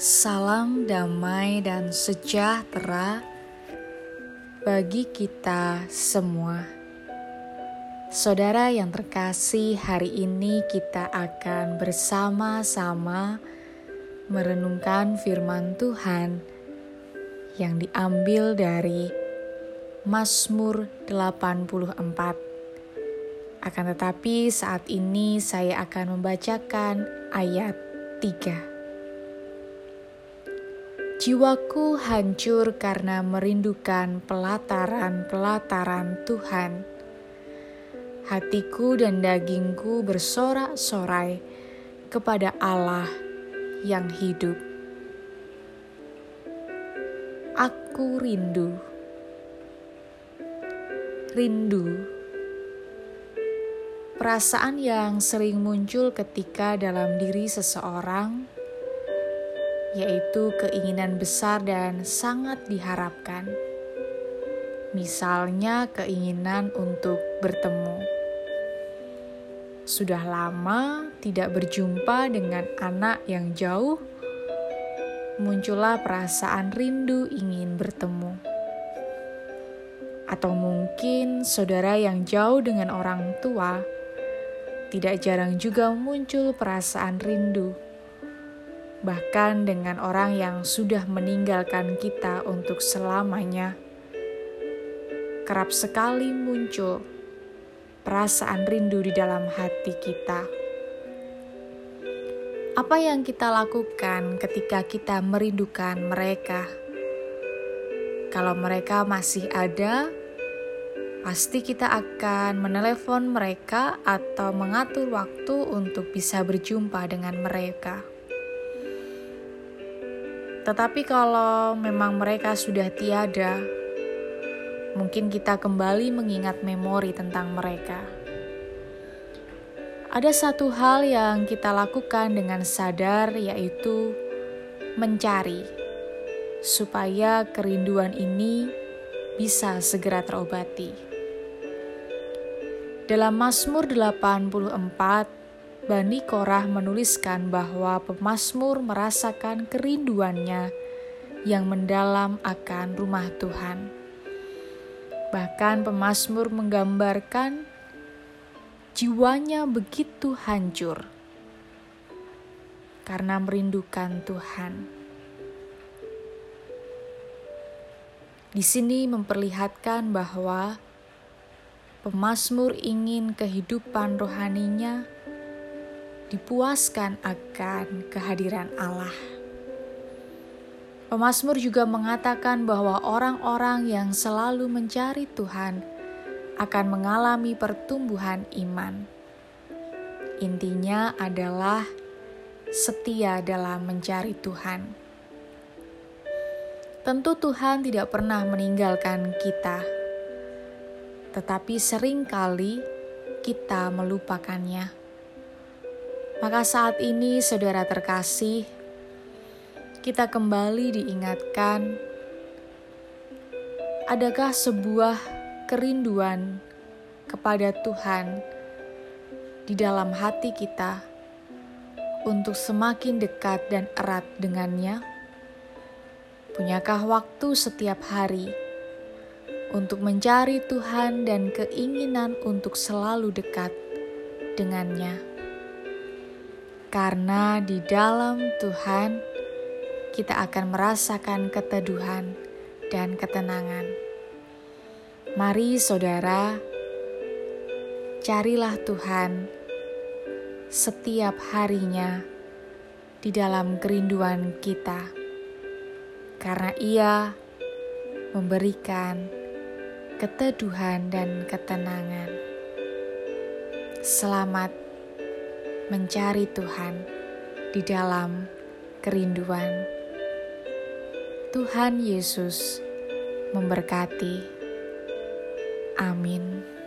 Salam damai dan sejahtera bagi kita semua. Saudara yang terkasih, hari ini kita akan bersama-sama merenungkan firman Tuhan yang diambil dari Mazmur 84. Akan tetapi saat ini saya akan membacakan ayat 3. Jiwaku hancur karena merindukan pelataran-pelataran Tuhan. Hatiku dan dagingku bersorak-sorai kepada Allah yang hidup. Aku rindu, rindu, perasaan yang sering muncul ketika dalam diri seseorang yaitu keinginan besar dan sangat diharapkan. Misalnya, keinginan untuk bertemu. Sudah lama tidak berjumpa dengan anak yang jauh, muncullah perasaan rindu ingin bertemu. Atau mungkin saudara yang jauh dengan orang tua, tidak jarang juga muncul perasaan rindu bahkan dengan orang yang sudah meninggalkan kita untuk selamanya. Kerap sekali muncul perasaan rindu di dalam hati kita. Apa yang kita lakukan ketika kita merindukan mereka? Kalau mereka masih ada, pasti kita akan menelepon mereka atau mengatur waktu untuk bisa berjumpa dengan mereka. Tetapi kalau memang mereka sudah tiada, mungkin kita kembali mengingat memori tentang mereka. Ada satu hal yang kita lakukan dengan sadar, yaitu mencari supaya kerinduan ini bisa segera terobati. Dalam Mazmur 84 Bani Korah menuliskan bahwa pemazmur merasakan kerinduannya yang mendalam akan rumah Tuhan. Bahkan pemazmur menggambarkan jiwanya begitu hancur karena merindukan Tuhan. Di sini memperlihatkan bahwa pemazmur ingin kehidupan rohaninya dipuaskan akan kehadiran Allah. Pemasmur juga mengatakan bahwa orang-orang yang selalu mencari Tuhan akan mengalami pertumbuhan iman. Intinya adalah setia dalam mencari Tuhan. Tentu Tuhan tidak pernah meninggalkan kita, tetapi sering kali kita melupakannya. Maka saat ini saudara terkasih, kita kembali diingatkan adakah sebuah kerinduan kepada Tuhan di dalam hati kita untuk semakin dekat dan erat dengannya? Punyakah waktu setiap hari untuk mencari Tuhan dan keinginan untuk selalu dekat dengannya? Karena di dalam Tuhan kita akan merasakan keteduhan dan ketenangan. Mari, saudara, carilah Tuhan setiap harinya di dalam kerinduan kita, karena Ia memberikan keteduhan dan ketenangan. Selamat mencari Tuhan di dalam kerinduan. Tuhan Yesus memberkati. Amin.